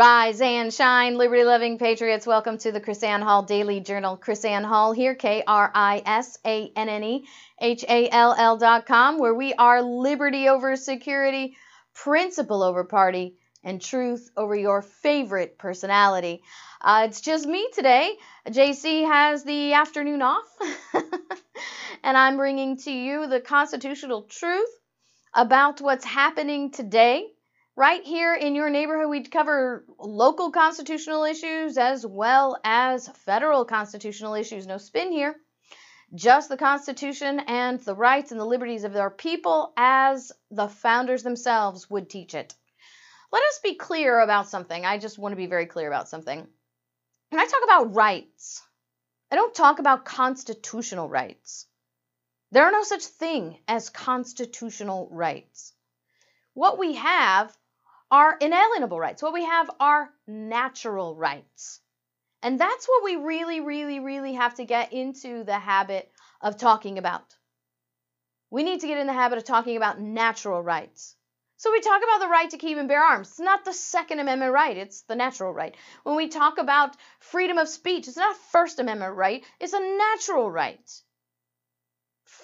Rise and shine, liberty loving patriots. Welcome to the KrisAnne Hall Daily Journal. KrisAnne Hall here, K R I S A N N E H A L L dot com, where we are liberty over security, principle over party, and truth over your favorite personality. Uh, it's just me today. JC has the afternoon off, and I'm bringing to you the constitutional truth about what's happening today right here in your neighborhood. We cover local constitutional issues as well as federal constitutional issues. No spin here. Just the Constitution and the rights and the liberties of our people as the founders themselves would teach it. Let us be clear about something. I just want to be very clear about something. When I talk about rights, I don't talk about constitutional rights. There are no such thing as constitutional rights. What we have are inalienable rights. What we have are natural rights. And that's what we really, really, really have to get into the habit of talking about. We need to get in the habit of talking about natural rights. So we talk about the right to keep and bear arms. It's not the Second Amendment right, it's the natural right. When we talk about freedom of speech, it's not a First Amendment right, it's a natural right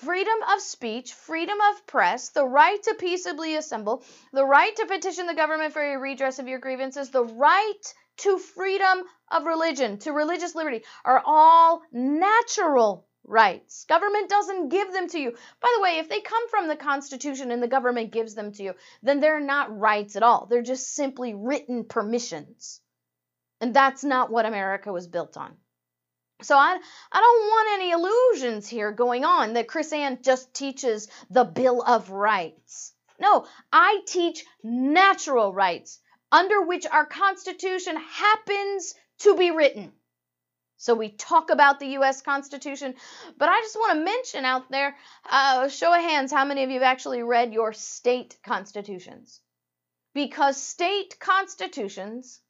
freedom of speech, freedom of press, the right to peaceably assemble, the right to petition the government for a redress of your grievances, the right to freedom of religion, to religious liberty, are all natural rights. Government doesn't give them to you. By the way, if they come from the Constitution and the government gives them to you, then they're not rights at all. They're just simply written permissions. And that's not what America was built on. So I, I don't want any illusions here going on that KrisAnne just teaches the Bill of Rights. No, I teach natural rights under which our Constitution happens to be written. So we talk about the U.S. Constitution, but I just want to mention out there, uh, show of hands, how many of you have actually read your state constitutions? Because state constitutions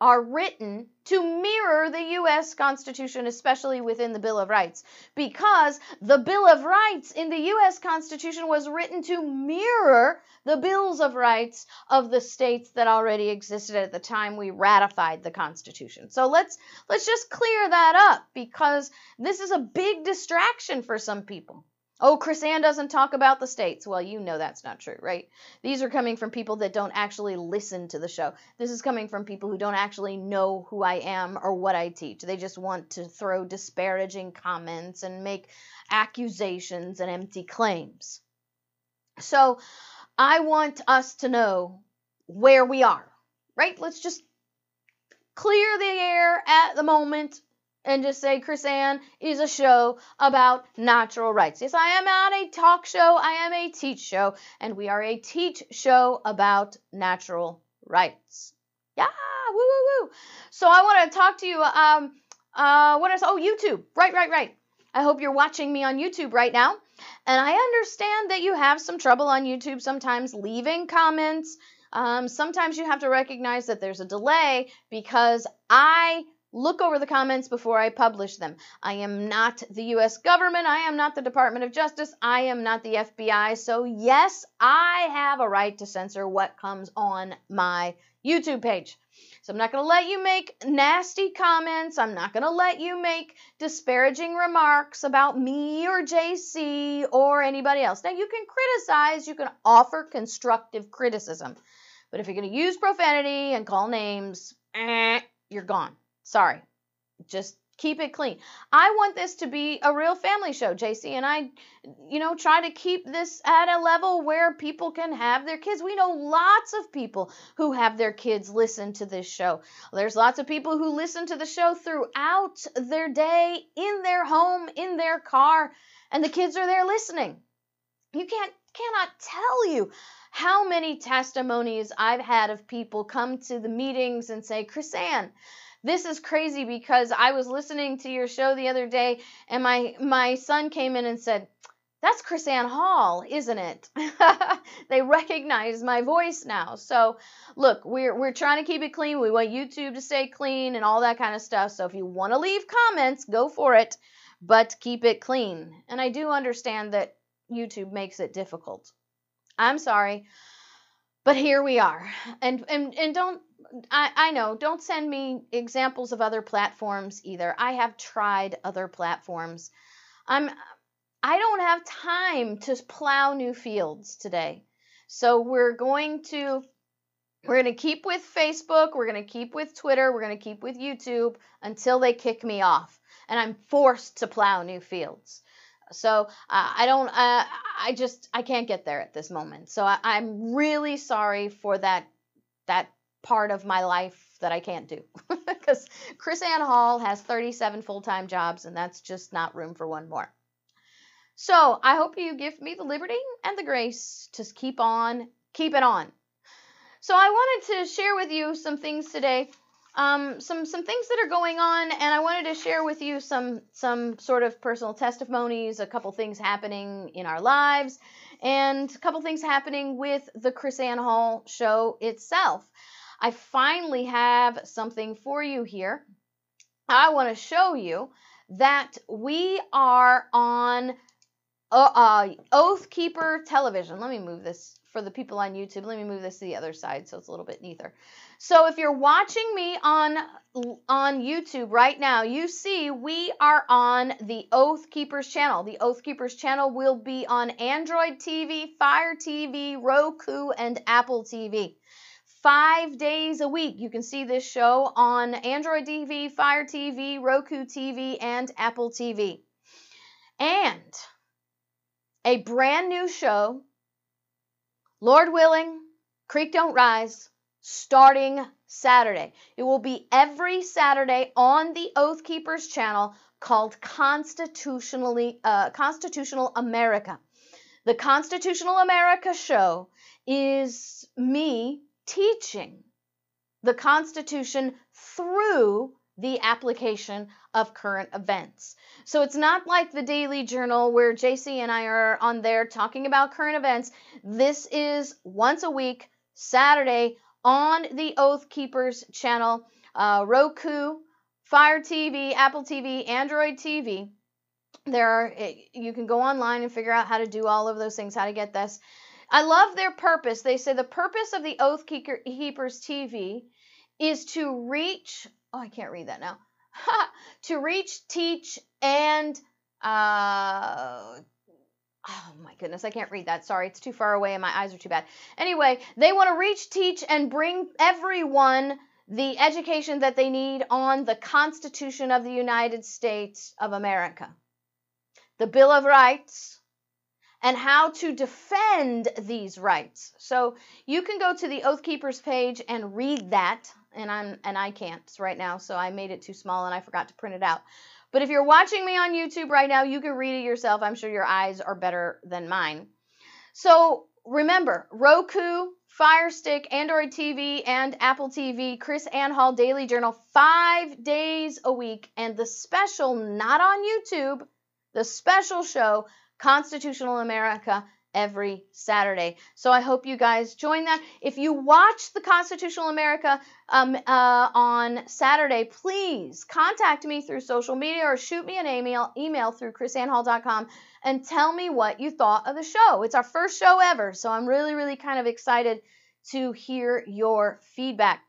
are written to mirror the U.S. Constitution, especially within the Bill of Rights, because the Bill of Rights in the U.S. Constitution was written to mirror the Bills of Rights of the states that already existed at the time we ratified the Constitution. So let's let's just clear that up because this is a big distraction for some people. Oh, KrisAnne doesn't talk about the states. Well, you know that's not true, right? These are coming from people that don't actually listen to the show. This is coming from people who don't actually know who I am or what I teach. They just want to throw disparaging comments and make accusations and empty claims. So, I want us to know where we are, right? Let's just clear the air at the moment and just say KrisAnne is a show about natural rights. Yes, I am not a talk show, I am a teach show, and we are a teach show about natural rights. Yeah, woo woo woo. So I want to talk to you. Um, uh, what is oh YouTube? Right, right, right. I hope you're watching me on YouTube right now. And I understand that you have some trouble on YouTube sometimes leaving comments. Um, sometimes you have to recognize that there's a delay because I look over the comments before I publish them. I am not the US government. I am not the Department of Justice. I am not the FBI. So, yes, I have a right to censor what comes on my YouTube page. So, I'm not going to let you make nasty comments. I'm not going to let you make disparaging remarks about me or JC or anybody else. Now, you can criticize, you can offer constructive criticism. But if you're going to use profanity and call names, eh, you're gone. Sorry. Just keep it clean. I want this to be a real family show, JC, and I, you know, try to keep this at a level where people can have their kids. We know lots of people who have their kids listen to this show. There's lots of people who listen to the show throughout their day, in their home, in their car, and the kids are there listening. You can't cannot tell you how many testimonies I've had of people come to the meetings and say, KrisAnne, this is crazy because I was listening to your show the other day and my my son came in and said, "That's KrisAnne Hall, isn't it?" they recognize my voice now. So, look, we're we're trying to keep it clean. We want YouTube to stay clean and all that kind of stuff. So, if you want to leave comments, go for it, but keep it clean. And I do understand that YouTube makes it difficult. I'm sorry. But here we are. And and and don't I, I know, don't send me examples of other platforms either. I have tried other platforms. I'm I don't have time to plow new fields today. So we're going to we're going to keep with Facebook, we're going to keep with Twitter, we're going to keep with YouTube until they kick me off and I'm forced to plow new fields. So uh, I don't, uh, I just, I can't get there at this moment. So I, I'm really sorry for that, that part of my life that I can't do because KrisAnne Hall has 37 full time jobs, and that's just not room for one more. So I hope you give me the liberty and the grace to keep on, keep it on. So I wanted to share with you some things today, um, some some things that are going on, and I wanted to share with you some some sort of personal testimonies, a couple things happening in our lives, and a couple things happening with the KrisAnne Hall show itself. I finally have something for you here. I want to show you that we are on uh, uh, Oath Keeper Television. Let me move this for the people on YouTube. Let me move this to the other side so it's a little bit neater. So if you're watching me on on YouTube right now, you see we are on the Oath Keepers channel. The Oath Keepers channel will be on Android TV, Fire TV, Roku, and Apple TV five days a week. You can see this show on Android TV, Fire TV, Roku TV, and Apple TV. And a brand new show, Lord willing, Creek Don't Rise, starting Saturday. It will be every Saturday on the Oath Keepers channel called Constitutionally uh, Constitutional America. The Constitutional America show is me teaching the Constitution through the application of current events. So it's not like the Daily Journal where JC and I are on there talking about current events. This is once a week, Saturday, on the Oath Keepers channel, uh, Roku, Fire TV, Apple TV, Android TV. There are eh, you can go online and figure out how to do all of those things, how to get this. I love their purpose. They say the purpose of the Oath Keepers TV is to reach, oh, I can't read that now, to reach, teach, and, uh, oh my goodness, I can't read that. Sorry, it's too far away and my eyes are too bad. Anyway, they want to reach, teach, and bring everyone the education that they need on the Constitution of the United States of America, the Bill of Rights, and how to defend these rights. So you can go to the Oath Keepers page and read that. And I'm and I can't right now, so I made it too small and I forgot to print it out. But if you're watching me on YouTube right now, you can read it yourself. I'm sure your eyes are better than mine. So remember, Roku, Fire Stick, Android TV, and Apple TV, KrisAnne Hall Daily Journal, five days a week. And the special, not on YouTube, the special show Constitutional America every Saturday. So I hope you guys join that. If you watch the Constitutional America um, uh, on Saturday, please contact me through social media or shoot me an email, email through krisannehall.com and tell me what you thought of the show. It's our first show ever, so I'm really, really kind of excited to hear your feedback.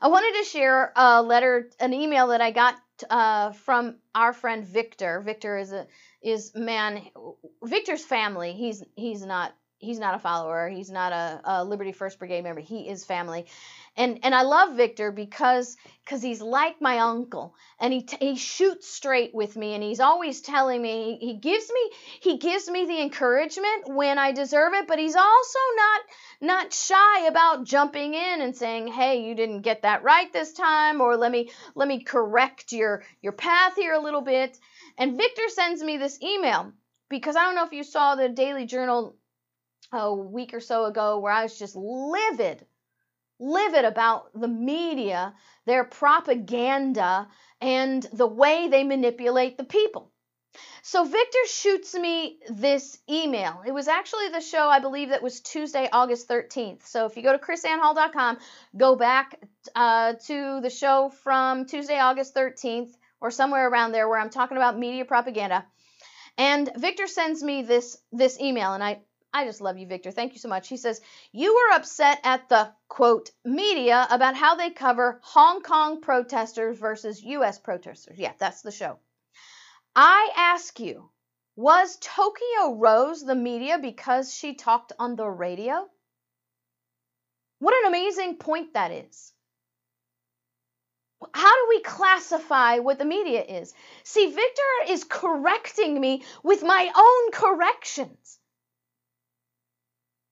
I wanted to share a letter, an email that I got uh, from our friend Victor. Victor is a is man Victor's family. He's he's not he's not a follower. He's not a, a Liberty First Brigade member. He is family, And and I love Victor because because he's like my uncle and he t- he shoots straight with me and he's always telling me he, he gives me he gives me the encouragement when I deserve it, but he's also not not shy about jumping in and saying, "Hey, you didn't get that right this time," or "Let me let me correct your your path here a little bit." And Victor sends me this email because I don't know if you saw the Daily Journal a week or so ago where I was just livid, livid about the media, their propaganda, and the way they manipulate the people. So Victor shoots me this email. It was actually the show, I believe, that was Tuesday, August 13th. So if you go to krisannehall.com, go back uh, to the show from Tuesday, August 13th, or somewhere around there where I'm talking about media propaganda. And Victor sends me this this email, and I I just love you, Victor. Thank you so much. He says, You were upset at the quote media about how they cover Hong Kong protesters versus U.S. protesters. Yeah, that's the show. I ask you, was Tokyo Rose the media because she talked on the radio? What an amazing point that is. How do we classify what the media is? See, Victor is correcting me with my own corrections.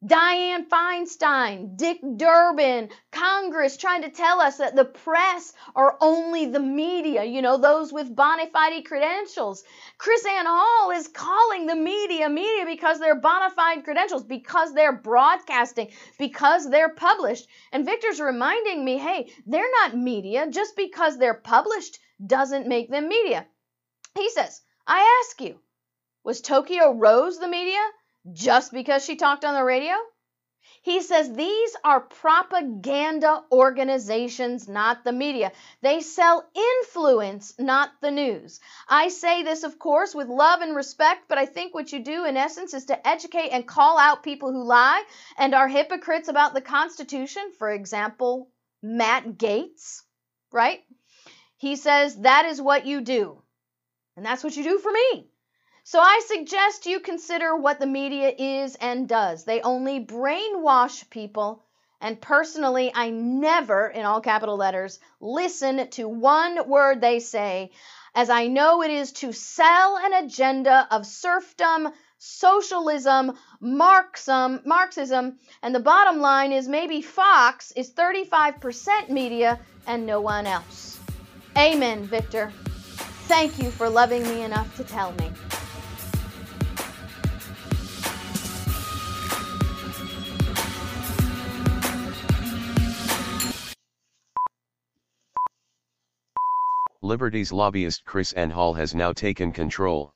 Dianne Feinstein, Dick Durbin, Congress trying to tell us that the press are only the media, you know, those with bona fide credentials. KrisAnne Hall is calling the media media because they're bona fide credentials, because they're broadcasting, because they're published. And Victor's reminding me hey, they're not media. Just because they're published doesn't make them media. He says, I ask you, was Tokyo Rose the media? Just because she talked on the radio? He says these are propaganda organizations, not the media. They sell influence, not the news. I say this, of course, with love and respect, but I think what you do in essence is to educate and call out people who lie and are hypocrites about the Constitution. For example, Matt Gaetz, right? He says that is what you do. And that's what you do for me. So I suggest you consider what the media is and does. They only brainwash people. And personally, I never, in all capital letters, listen to one word they say, as I know it is to sell an agenda of serfdom, socialism, Marxism, Marxism, and the bottom line is maybe Fox is 35% media and no one else. Amen, Victor. Thank you for loving me enough to tell me. Liberty's lobbyist KrisAnne Hall has now taken control.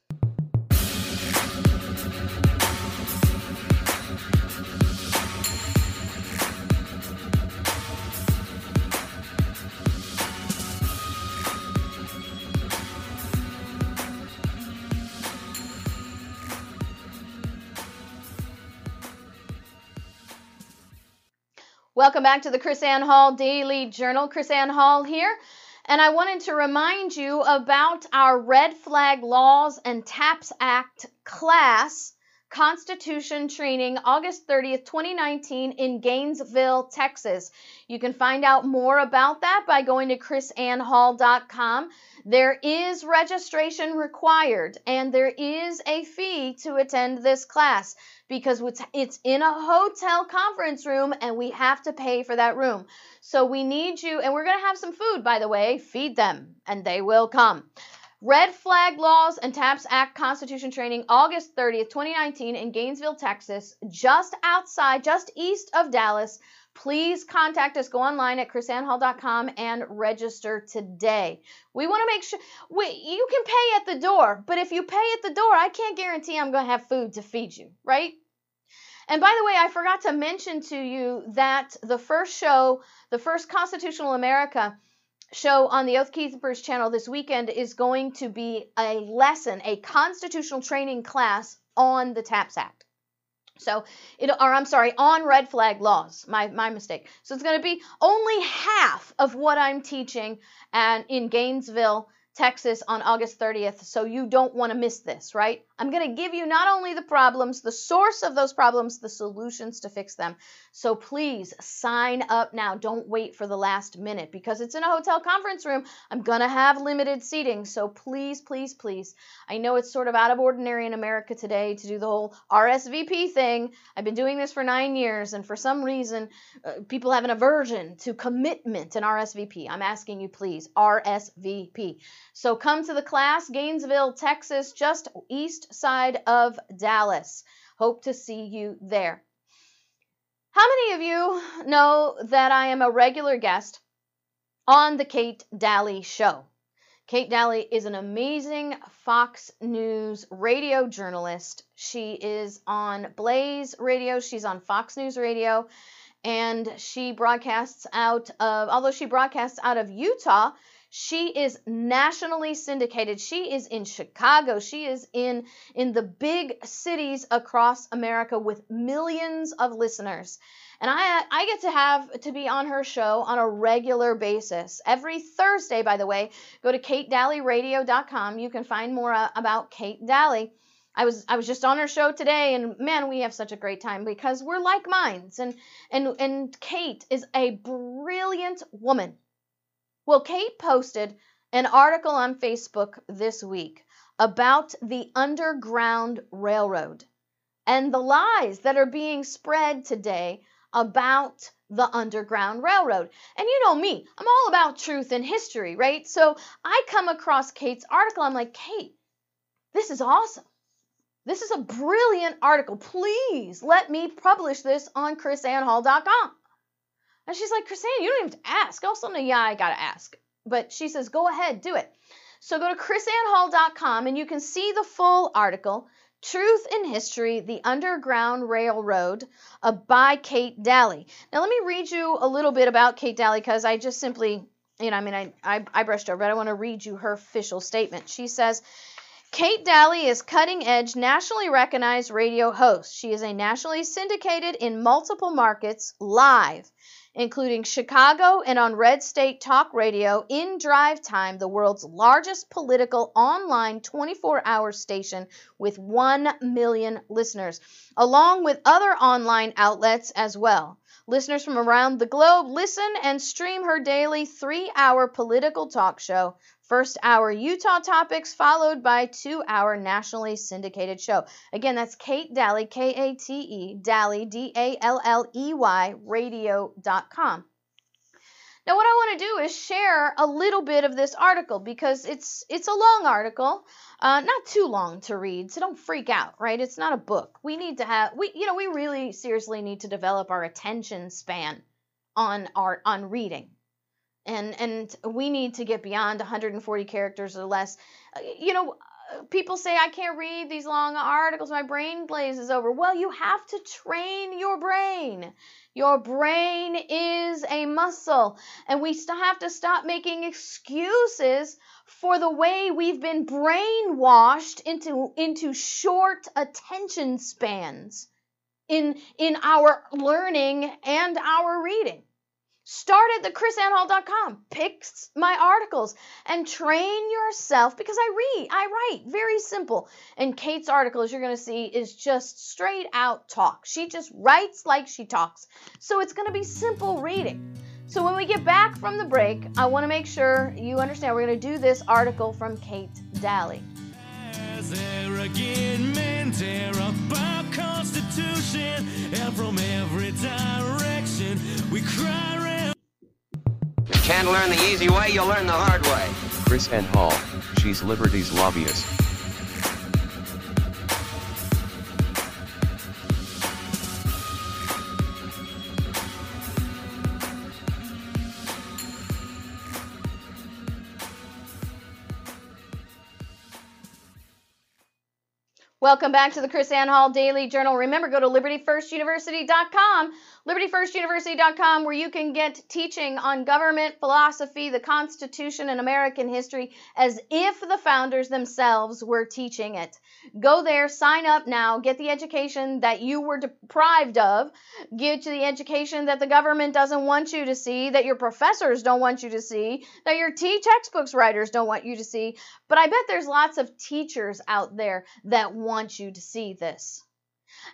Welcome back to the KrisAnne Hall Daily Journal. KrisAnne Hall here. And I wanted to remind you about our Red Flag Laws and TAPS Act class Constitution training August 30th, 2019 in Gainesville, Texas. You can find out more about that by going to krisannehall.com. There is registration required and there is a fee to attend this class because it's in a hotel conference room and we have to pay for that room. So we need you, and we're going to have some food, by the way. Feed them, and they will come. Red Flag Laws and TAPS Act Constitution Training, August 30th, 2019, in Gainesville, Texas, just outside, just east of Dallas. Please contact us. Go online at krisannehall.com and register today. We want to make sure we, you can pay at the door, but if you pay at the door, I can't guarantee I'm going to have food to feed you, right? And by the way, I forgot to mention to you that the first show, the first Constitutional America show on the Oath Keepers channel this weekend is going to be a lesson, a constitutional training class on the TAPS Act. So it, or I'm sorry, on red flag laws. My my mistake. So it's going to be only half of what I'm teaching and in Gainesville, Texas on August 30th, so you don't want to miss this, right? I'm going to give you not only the problems, the source of those problems, the solutions to fix them. So please sign up now. Don't wait for the last minute because it's in a hotel conference room. I'm going to have limited seating. So please, please, please. I know it's sort of out of ordinary in America today to do the whole RSVP thing. I've been doing this for nine years, and for some reason, uh, people have an aversion to commitment and RSVP. I'm asking you, please, RSVP. So come to the class, Gainesville, Texas, just east side of Dallas. Hope to see you there. How many of you know that I am a regular guest on the Kate Dalley Show? Kate Dalley is an amazing Fox News radio journalist. She is on Blaze Radio, she's on Fox News Radio, and she broadcasts out of, although she broadcasts out of Utah, she is nationally syndicated. She is in Chicago. She is in in the big cities across America with millions of listeners. And I I get to have to be on her show on a regular basis. Every Thursday, by the way, go to katedalleyradio.com. You can find more uh, about Kate Dalley. I was I was just on her show today and man we have such a great time because we're like minds and and and Kate is a brilliant woman. Well, Kate posted an article on Facebook this week about the Underground Railroad and the lies that are being spread today about the Underground Railroad. And you know me, I'm all about truth and history, right? So I come across Kate's article. I'm like, Kate, this is awesome. This is a brilliant article. Please let me publish this on krisannehall.com. And she's like, KrisAnne, you don't even have to ask. Also, no, yeah, I got to ask. But she says, go ahead, do it. So go to krisannehall.com and you can see the full article, Truth in History, The Underground Railroad uh, by Kate Dalley. Now, let me read you a little bit about Kate Dalley because I just simply, you know, I mean, I, I, I brushed over, but I want to read you her official statement. She says, Kate Dalley is cutting edge, nationally recognized radio host. She is a nationally syndicated in multiple markets live including Chicago and on Red State Talk Radio in Drive Time, the world's largest political online 24 hour station with 1 million listeners, along with other online outlets as well. Listeners from around the globe listen and stream her daily three hour political talk show First hour Utah topics, followed by two hour nationally syndicated show. Again, that's Kate Dalley, K A T E, Dalley, D A L L E Y, radio.com. Now, what I want to do is share a little bit of this article because it's it's a long article, uh, not too long to read, so don't freak out, right? It's not a book. We need to have we you know we really seriously need to develop our attention span on art on reading and and we need to get beyond 140 characters or less. Uh, you know uh, people say i can't read these long articles. My brain glazes over. Well you have to train your brain. Your brain is a muscle and we still have to stop making excuses for the way we've been brainwashed into into short attention spans in in our learning and our reading Start at the krisannehall.com. Pick my articles and train yourself because I read, I write. Very simple. And Kate's article, as you're going to see, is just straight out talk. She just writes like she talks. So it's going to be simple reading. So when we get back from the break, I want to make sure you understand we're going to do this article from Kate Dalley. Constitution, and from every direction we cry can't learn the easy way, you'll learn the hard way. KrisAnne Hall, she's Liberty's lobbyist. Welcome back to the KrisAnne Hall Daily Journal. Remember, go to libertyfirstuniversity.com LibertyFirstUniversity.com, where you can get teaching on government, philosophy, the Constitution, and American history as if the founders themselves were teaching it. Go there, sign up now, get the education that you were deprived of, get the education that the government doesn't want you to see, that your professors don't want you to see, that your T textbooks writers don't want you to see. But I bet there's lots of teachers out there that want you to see this.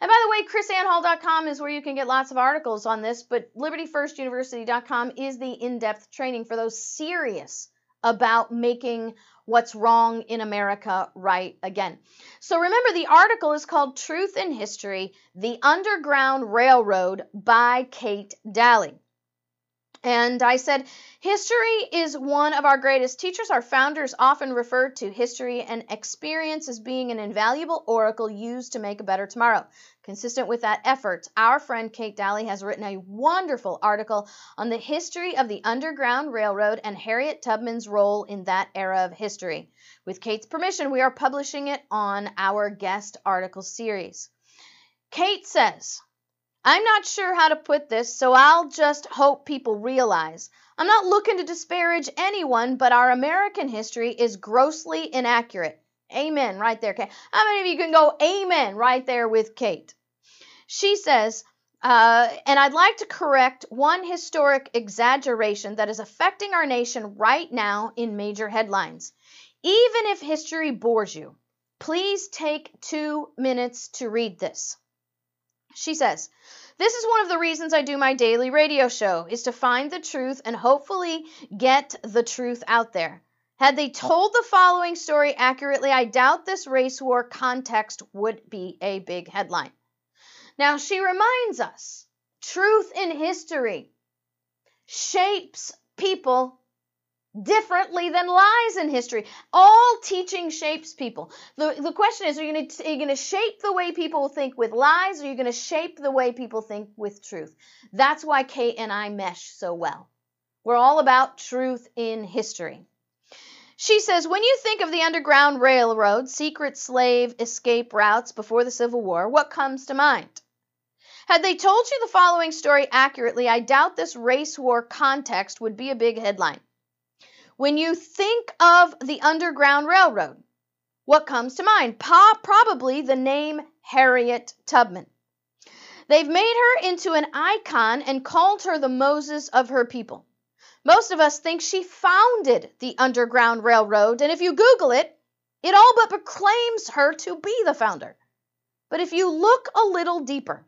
And by the way, krisannehall.com is where you can get lots of articles on this, but libertyfirstuniversity.com is the in depth training for those serious about making what's wrong in America right again. So remember, the article is called Truth in History The Underground Railroad by Kate Dalley. And I said, history is one of our greatest teachers. Our founders often referred to history and experience as being an invaluable oracle used to make a better tomorrow. Consistent with that effort, our friend Kate Dalley has written a wonderful article on the history of the Underground Railroad and Harriet Tubman's role in that era of history. With Kate's permission, we are publishing it on our guest article series. Kate says, I'm not sure how to put this, so I'll just hope people realize. I'm not looking to disparage anyone, but our American history is grossly inaccurate. Amen, right there, Kate. How many of you can go amen right there with Kate? She says, uh, and I'd like to correct one historic exaggeration that is affecting our nation right now in major headlines. Even if history bores you, please take two minutes to read this. She says, This is one of the reasons I do my daily radio show, is to find the truth and hopefully get the truth out there. Had they told the following story accurately, I doubt this race war context would be a big headline. Now, she reminds us truth in history shapes people differently than lies in history. All teaching shapes people. The, the question is, are you going to shape the way people think with lies, or are you going to shape the way people think with truth? That's why Kate and I mesh so well. We're all about truth in history. She says, when you think of the Underground Railroad, secret slave escape routes before the Civil War, what comes to mind? Had they told you the following story accurately, I doubt this race war context would be a big headline. When you think of the Underground Railroad, what comes to mind? Pa- probably the name Harriet Tubman. They've made her into an icon and called her the Moses of her people. Most of us think she founded the Underground Railroad, and if you Google it, it all but proclaims her to be the founder. But if you look a little deeper,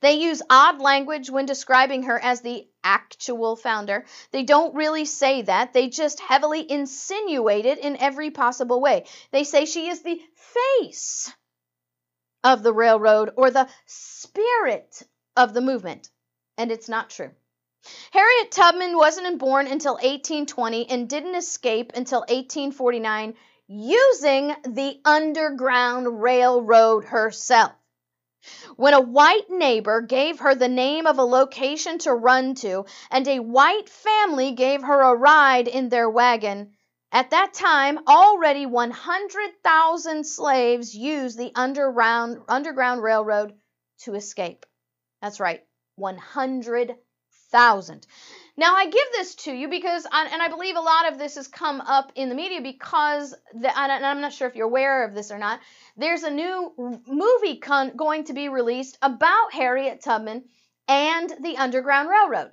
they use odd language when describing her as the actual founder. They don't really say that, they just heavily insinuate it in every possible way. They say she is the face of the railroad or the spirit of the movement, and it's not true. Harriet Tubman wasn't born until 1820 and didn't escape until 1849 using the Underground Railroad herself. When a white neighbor gave her the name of a location to run to, and a white family gave her a ride in their wagon, at that time already 100,000 slaves used the underground, underground railroad to escape. That's right, 100,000. Now, I give this to you because, and I believe a lot of this has come up in the media because, the, and I'm not sure if you're aware of this or not, there's a new movie con- going to be released about Harriet Tubman and the Underground Railroad.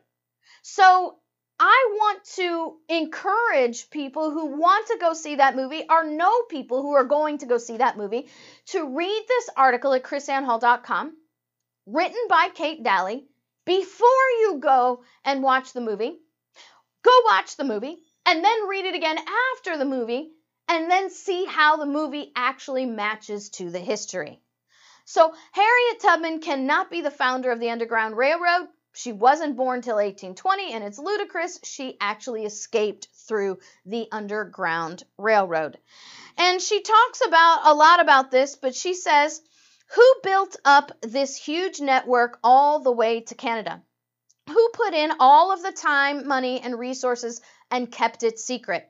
So I want to encourage people who want to go see that movie or know people who are going to go see that movie to read this article at krisannehall.com, written by Kate Dalley before you go and watch the movie. Go watch the movie and then read it again after the movie and then see how the movie actually matches to the history. So, Harriet Tubman cannot be the founder of the Underground Railroad. She wasn't born till 1820, and it's ludicrous. She actually escaped through the Underground Railroad. And she talks about a lot about this, but she says who built up this huge network all the way to Canada? Who put in all of the time, money, and resources and kept it secret?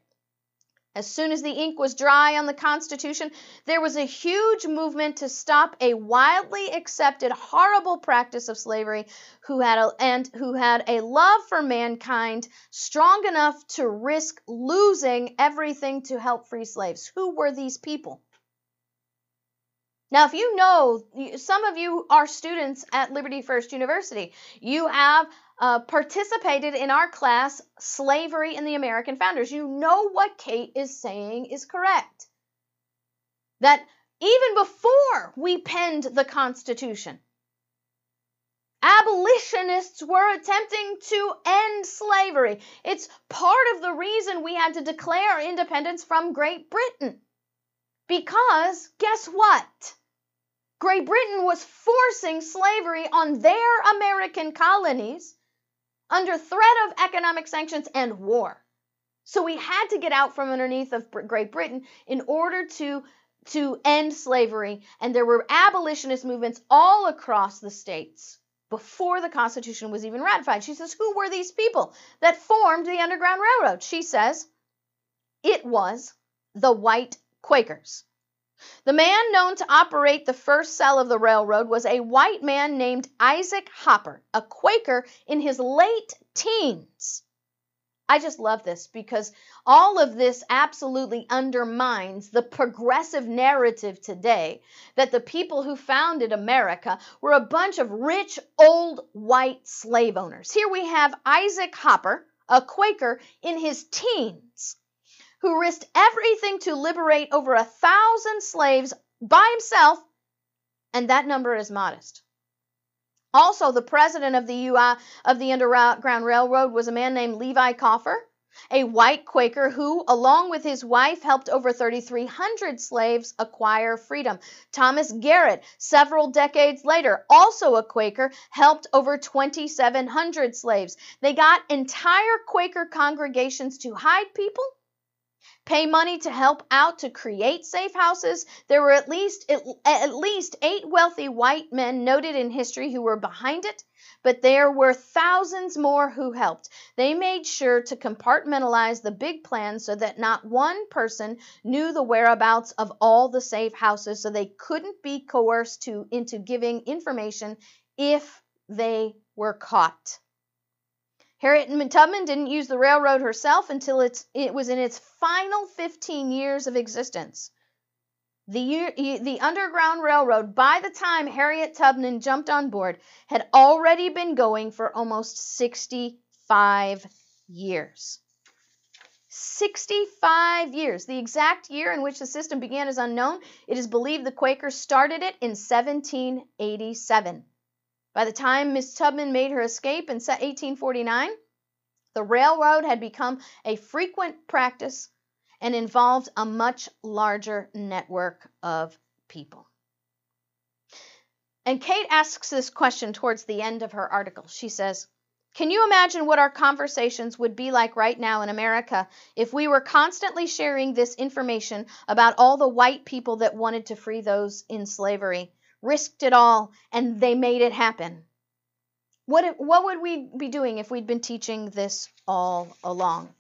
As soon as the ink was dry on the Constitution, there was a huge movement to stop a widely accepted horrible practice of slavery who had a, and who had a love for mankind strong enough to risk losing everything to help free slaves. Who were these people? Now, if you know, some of you are students at Liberty First University, you have uh, participated in our class, Slavery and the American Founders. You know what Kate is saying is correct. That even before we penned the Constitution, abolitionists were attempting to end slavery. It's part of the reason we had to declare independence from Great Britain. Because guess what? Great Britain was forcing slavery on their American colonies under threat of economic sanctions and war. So we had to get out from underneath of Great Britain in order to to end slavery and there were abolitionist movements all across the states before the Constitution was even ratified. She says, Who were these people that formed the Underground Railroad? She says, It was the white Quakers. The man known to operate the first cell of the railroad was a white man named Isaac Hopper, a Quaker in his late teens. I just love this because all of this absolutely undermines the progressive narrative today that the people who founded America were a bunch of rich old white slave owners. Here we have Isaac Hopper, a Quaker in his teens who risked everything to liberate over a thousand slaves by himself, and that number is modest. Also, the president of the UI, of the Underground Railroad was a man named Levi Coffin, a white Quaker who, along with his wife, helped over 3,300 slaves acquire freedom. Thomas Garrett, several decades later, also a Quaker, helped over 2,700 slaves. They got entire Quaker congregations to hide people pay money to help out to create safe houses. There were at least at least 8 wealthy white men noted in history who were behind it, but there were thousands more who helped. They made sure to compartmentalize the big plan so that not one person knew the whereabouts of all the safe houses so they couldn't be coerced to into giving information if they were caught. Harriet Tubman didn't use the railroad herself until it was in its final 15 years of existence. The, the Underground Railroad, by the time Harriet Tubman jumped on board, had already been going for almost 65 years. 65 years. The exact year in which the system began is unknown. It is believed the Quakers started it in 1787. By the time Miss Tubman made her escape in 1849, the railroad had become a frequent practice and involved a much larger network of people. And Kate asks this question towards the end of her article. She says, Can you imagine what our conversations would be like right now in America if we were constantly sharing this information about all the white people that wanted to free those in slavery? Risked it all, and they made it happen. What, what would we be doing if we'd been teaching this all along?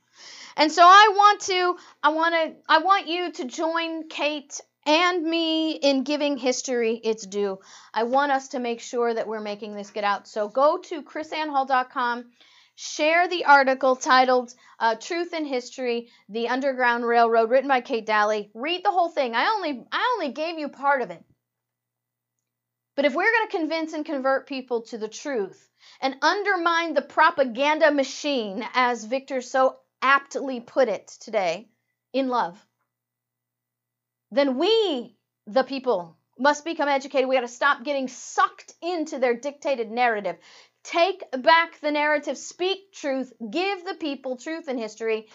And so I want to, I want to, I want you to join Kate and me in giving history its due. I want us to make sure that we're making this get out. So go to krisannehall.com, share the article titled uh, "Truth in History: The Underground Railroad," written by Kate Dalley. Read the whole thing. I only, I only gave you part of it. But if we're going to convince and convert people to the truth and undermine the propaganda machine, as Victor so aptly put it today, in love, then we, the people, must become educated. We got to stop getting sucked into their dictated narrative. Take back the narrative, speak truth, give the people truth and history,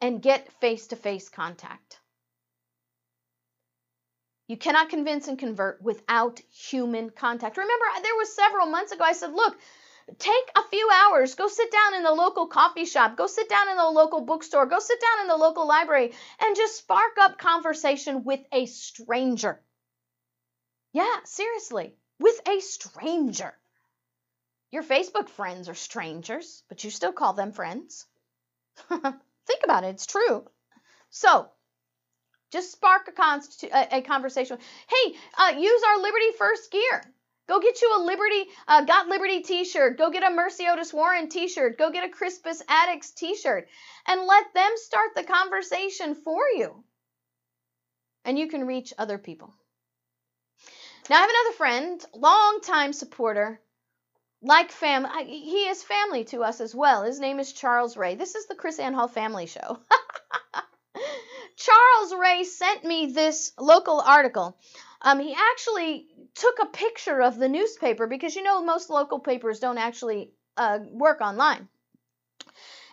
and get face to face contact. You cannot convince and convert without human contact. Remember, there was several months ago I said, look, take a few hours, go sit down in the local coffee shop, go sit down in the local bookstore, go sit down in the local library and just spark up conversation with a stranger. Yeah, seriously, with a stranger. Your Facebook friends are strangers, but you still call them friends. Think about it, it's true. So, just spark a, a, a conversation. Hey, uh, use our Liberty First gear. Go get you a Liberty, uh, Got Liberty t-shirt. Go get a Mercy Otis Warren t-shirt. Go get a Crispus Attucks t-shirt. And let them start the conversation for you. And you can reach other people. Now, I have another friend, longtime supporter, like family. He is family to us as well. His name is Charles Ray. This is the KrisAnne Hall Family Show. Charles Ray sent me this local article. Um, he actually took a picture of the newspaper because you know most local papers don't actually uh, work online.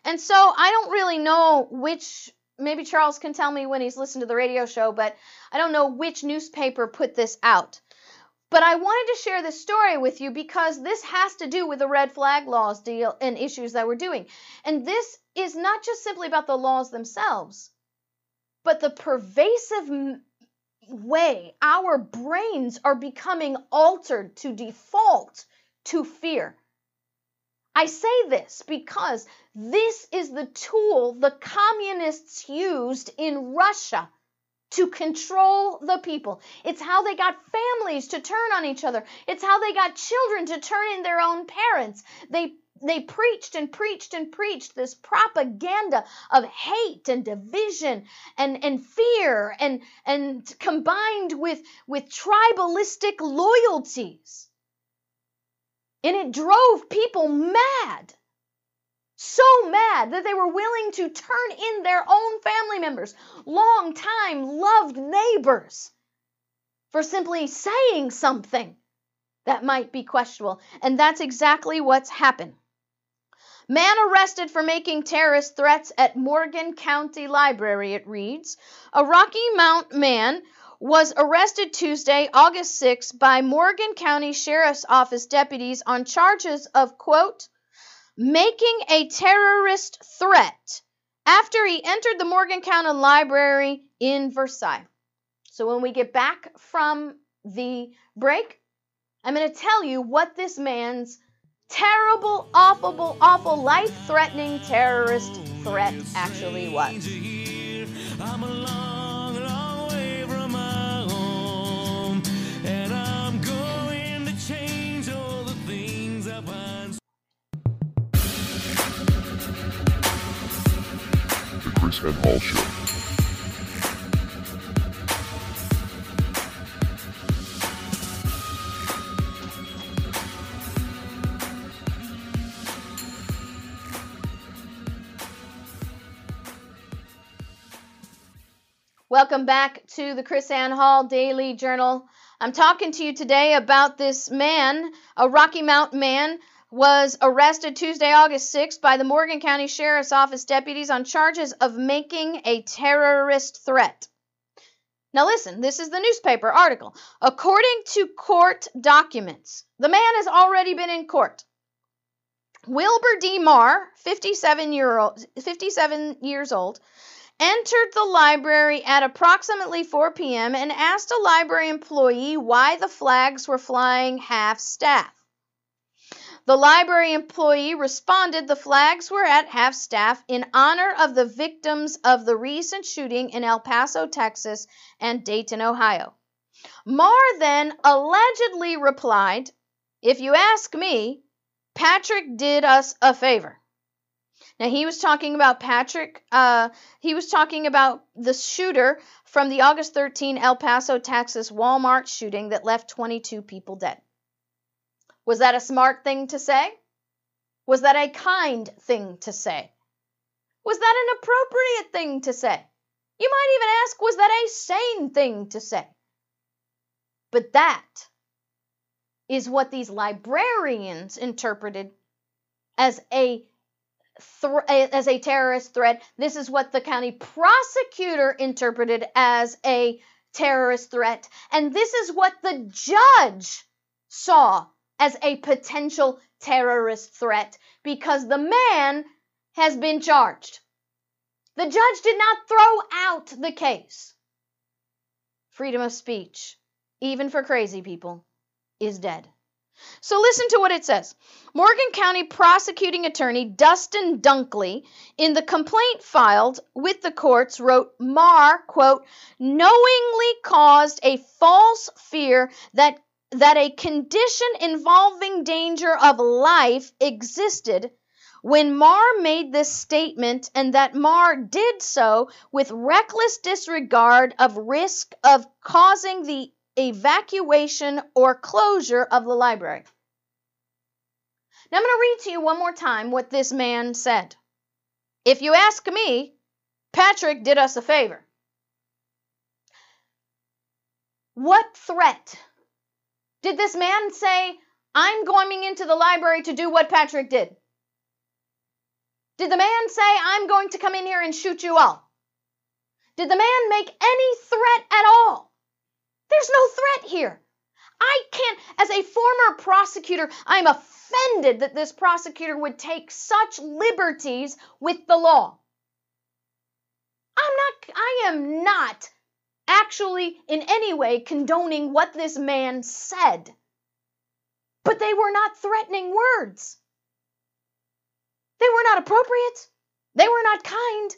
And so I don't really know which, maybe Charles can tell me when he's listened to the radio show, but I don't know which newspaper put this out. But I wanted to share this story with you because this has to do with the red flag laws deal and issues that we're doing. And this is not just simply about the laws themselves, but the pervasive way our brains are becoming altered to default to fear. I say this because this is the tool the communists used in Russia to control the people. It's how they got families to turn on each other. It's how they got children to turn in their own parents. They they preached and preached and preached this propaganda of hate and division and, and fear and, and combined with, with tribalistic loyalties. And it drove people mad. So mad that they were willing to turn in their own family members, long time loved neighbors, for simply saying something that might be questionable. And that's exactly what's happened. Man arrested for making terrorist threats at Morgan County Library, it reads. A Rocky Mount man was arrested Tuesday, August 6, by Morgan County Sheriff's Office deputies on charges of, quote, making a terrorist threat after he entered the Morgan County Library in Versailles. So when we get back from the break, I'm going to tell you what this man's terrible, awful, awful, life threatening terrorist threat actually was. The KrisAnne Hall Show. Welcome back to the KrisAnne Hall Daily Journal. I'm talking to you today about this man, a Rocky Mount man, was arrested Tuesday, August 6th by the Morgan County Sheriff's Office deputies on charges of making a terrorist threat. Now listen, this is the newspaper article. According to court documents, the man has already been in court. Wilbur D. Marr, 57, year old, 57 years old, entered the library at approximately 4 p.m. and asked a library employee why the flags were flying half staff. The library employee responded the flags were at half staff in honor of the victims of the recent shooting in El Paso, Texas and Dayton, Ohio. Marr then allegedly replied, If you ask me, Patrick did us a favor. Now he was talking about Patrick. Uh, he was talking about the shooter from the August 13 El Paso, Texas Walmart shooting that left 22 people dead. Was that a smart thing to say? Was that a kind thing to say? Was that an appropriate thing to say? You might even ask, was that a sane thing to say? But that is what these librarians interpreted as a as a terrorist threat. This is what the county prosecutor interpreted as a terrorist threat. And this is what the judge saw as a potential terrorist threat because the man has been charged. The judge did not throw out the case. Freedom of speech, even for crazy people, is dead. So listen to what it says. Morgan County prosecuting attorney Dustin Dunklee, in the complaint filed with the courts, wrote Marr, quote, knowingly caused a false fear that that a condition involving danger of life existed when Marr made this statement and that Marr did so with reckless disregard of risk of causing the evacuation or closure of the library. Now I'm going to read to you one more time what this man said. If you ask me, Patrick did us a favor. What threat did this man say, I'm going into the library to do what Patrick did? Did the man say, I'm going to come in here and shoot you all? Did the man make any threat at all? There's no threat here. I can't, as a former prosecutor, I'm offended that this prosecutor would take such liberties with the law. I'm not, I am not actually in any way condoning what this man said. But they were not threatening words. They were not appropriate. They were not kind,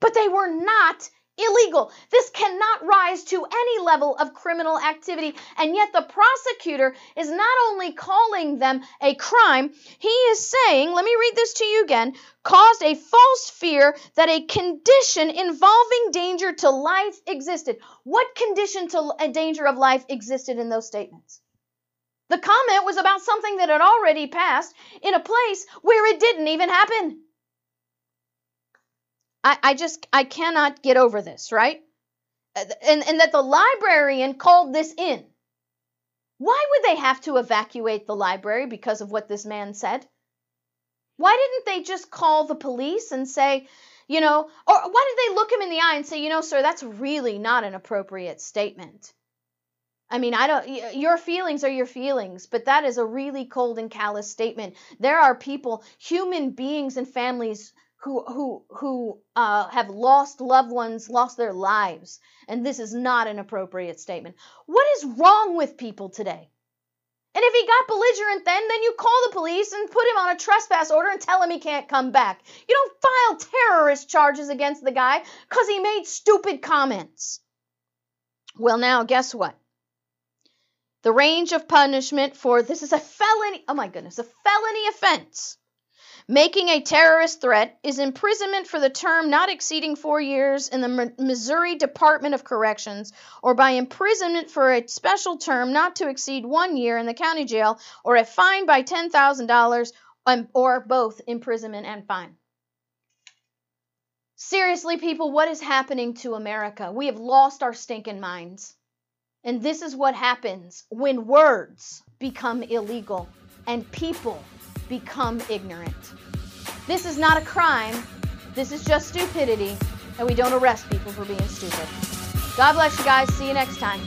but they were not illegal. This cannot rise to any level of criminal activity. And yet the prosecutor is not only calling them a crime, he is saying, let me read this to you again, caused a false fear that a condition involving danger to life existed. What condition to a danger of life existed in those statements? The comment was about something that had already passed in a place where it didn't even happen. I, I just I cannot get over this, right? Uh, and, and that the librarian called this in. Why would they have to evacuate the library because of what this man said? Why didn't they just call the police and say, you know, or why did they look him in the eye and say, you know, sir, that's really not an appropriate statement? I mean, I don't, your feelings are your feelings, but that is a really cold and callous statement. There are people, human beings and families who who who uh, have lost loved ones, lost their lives, and this is not an appropriate statement. What is wrong with people today? And if he got belligerent then, then you call the police and put him on a trespass order and tell him he can't come back. You don't file terrorist charges against the guy because he made stupid comments. Well, now, guess what? The range of punishment for this is a felony, oh my goodness, a felony offense Making a terrorist threat is imprisonment for the term not exceeding four years in the Missouri Department of Corrections, or by imprisonment for a special term not to exceed one year in the county jail, or a fine by $10,000, um, or both imprisonment and fine. Seriously, people, what is happening to America? We have lost our stinking minds. And this is what happens when words become illegal and people become ignorant. This is not a crime. This is just stupidity, and we don't arrest people for being stupid. God bless you guys. See you next time.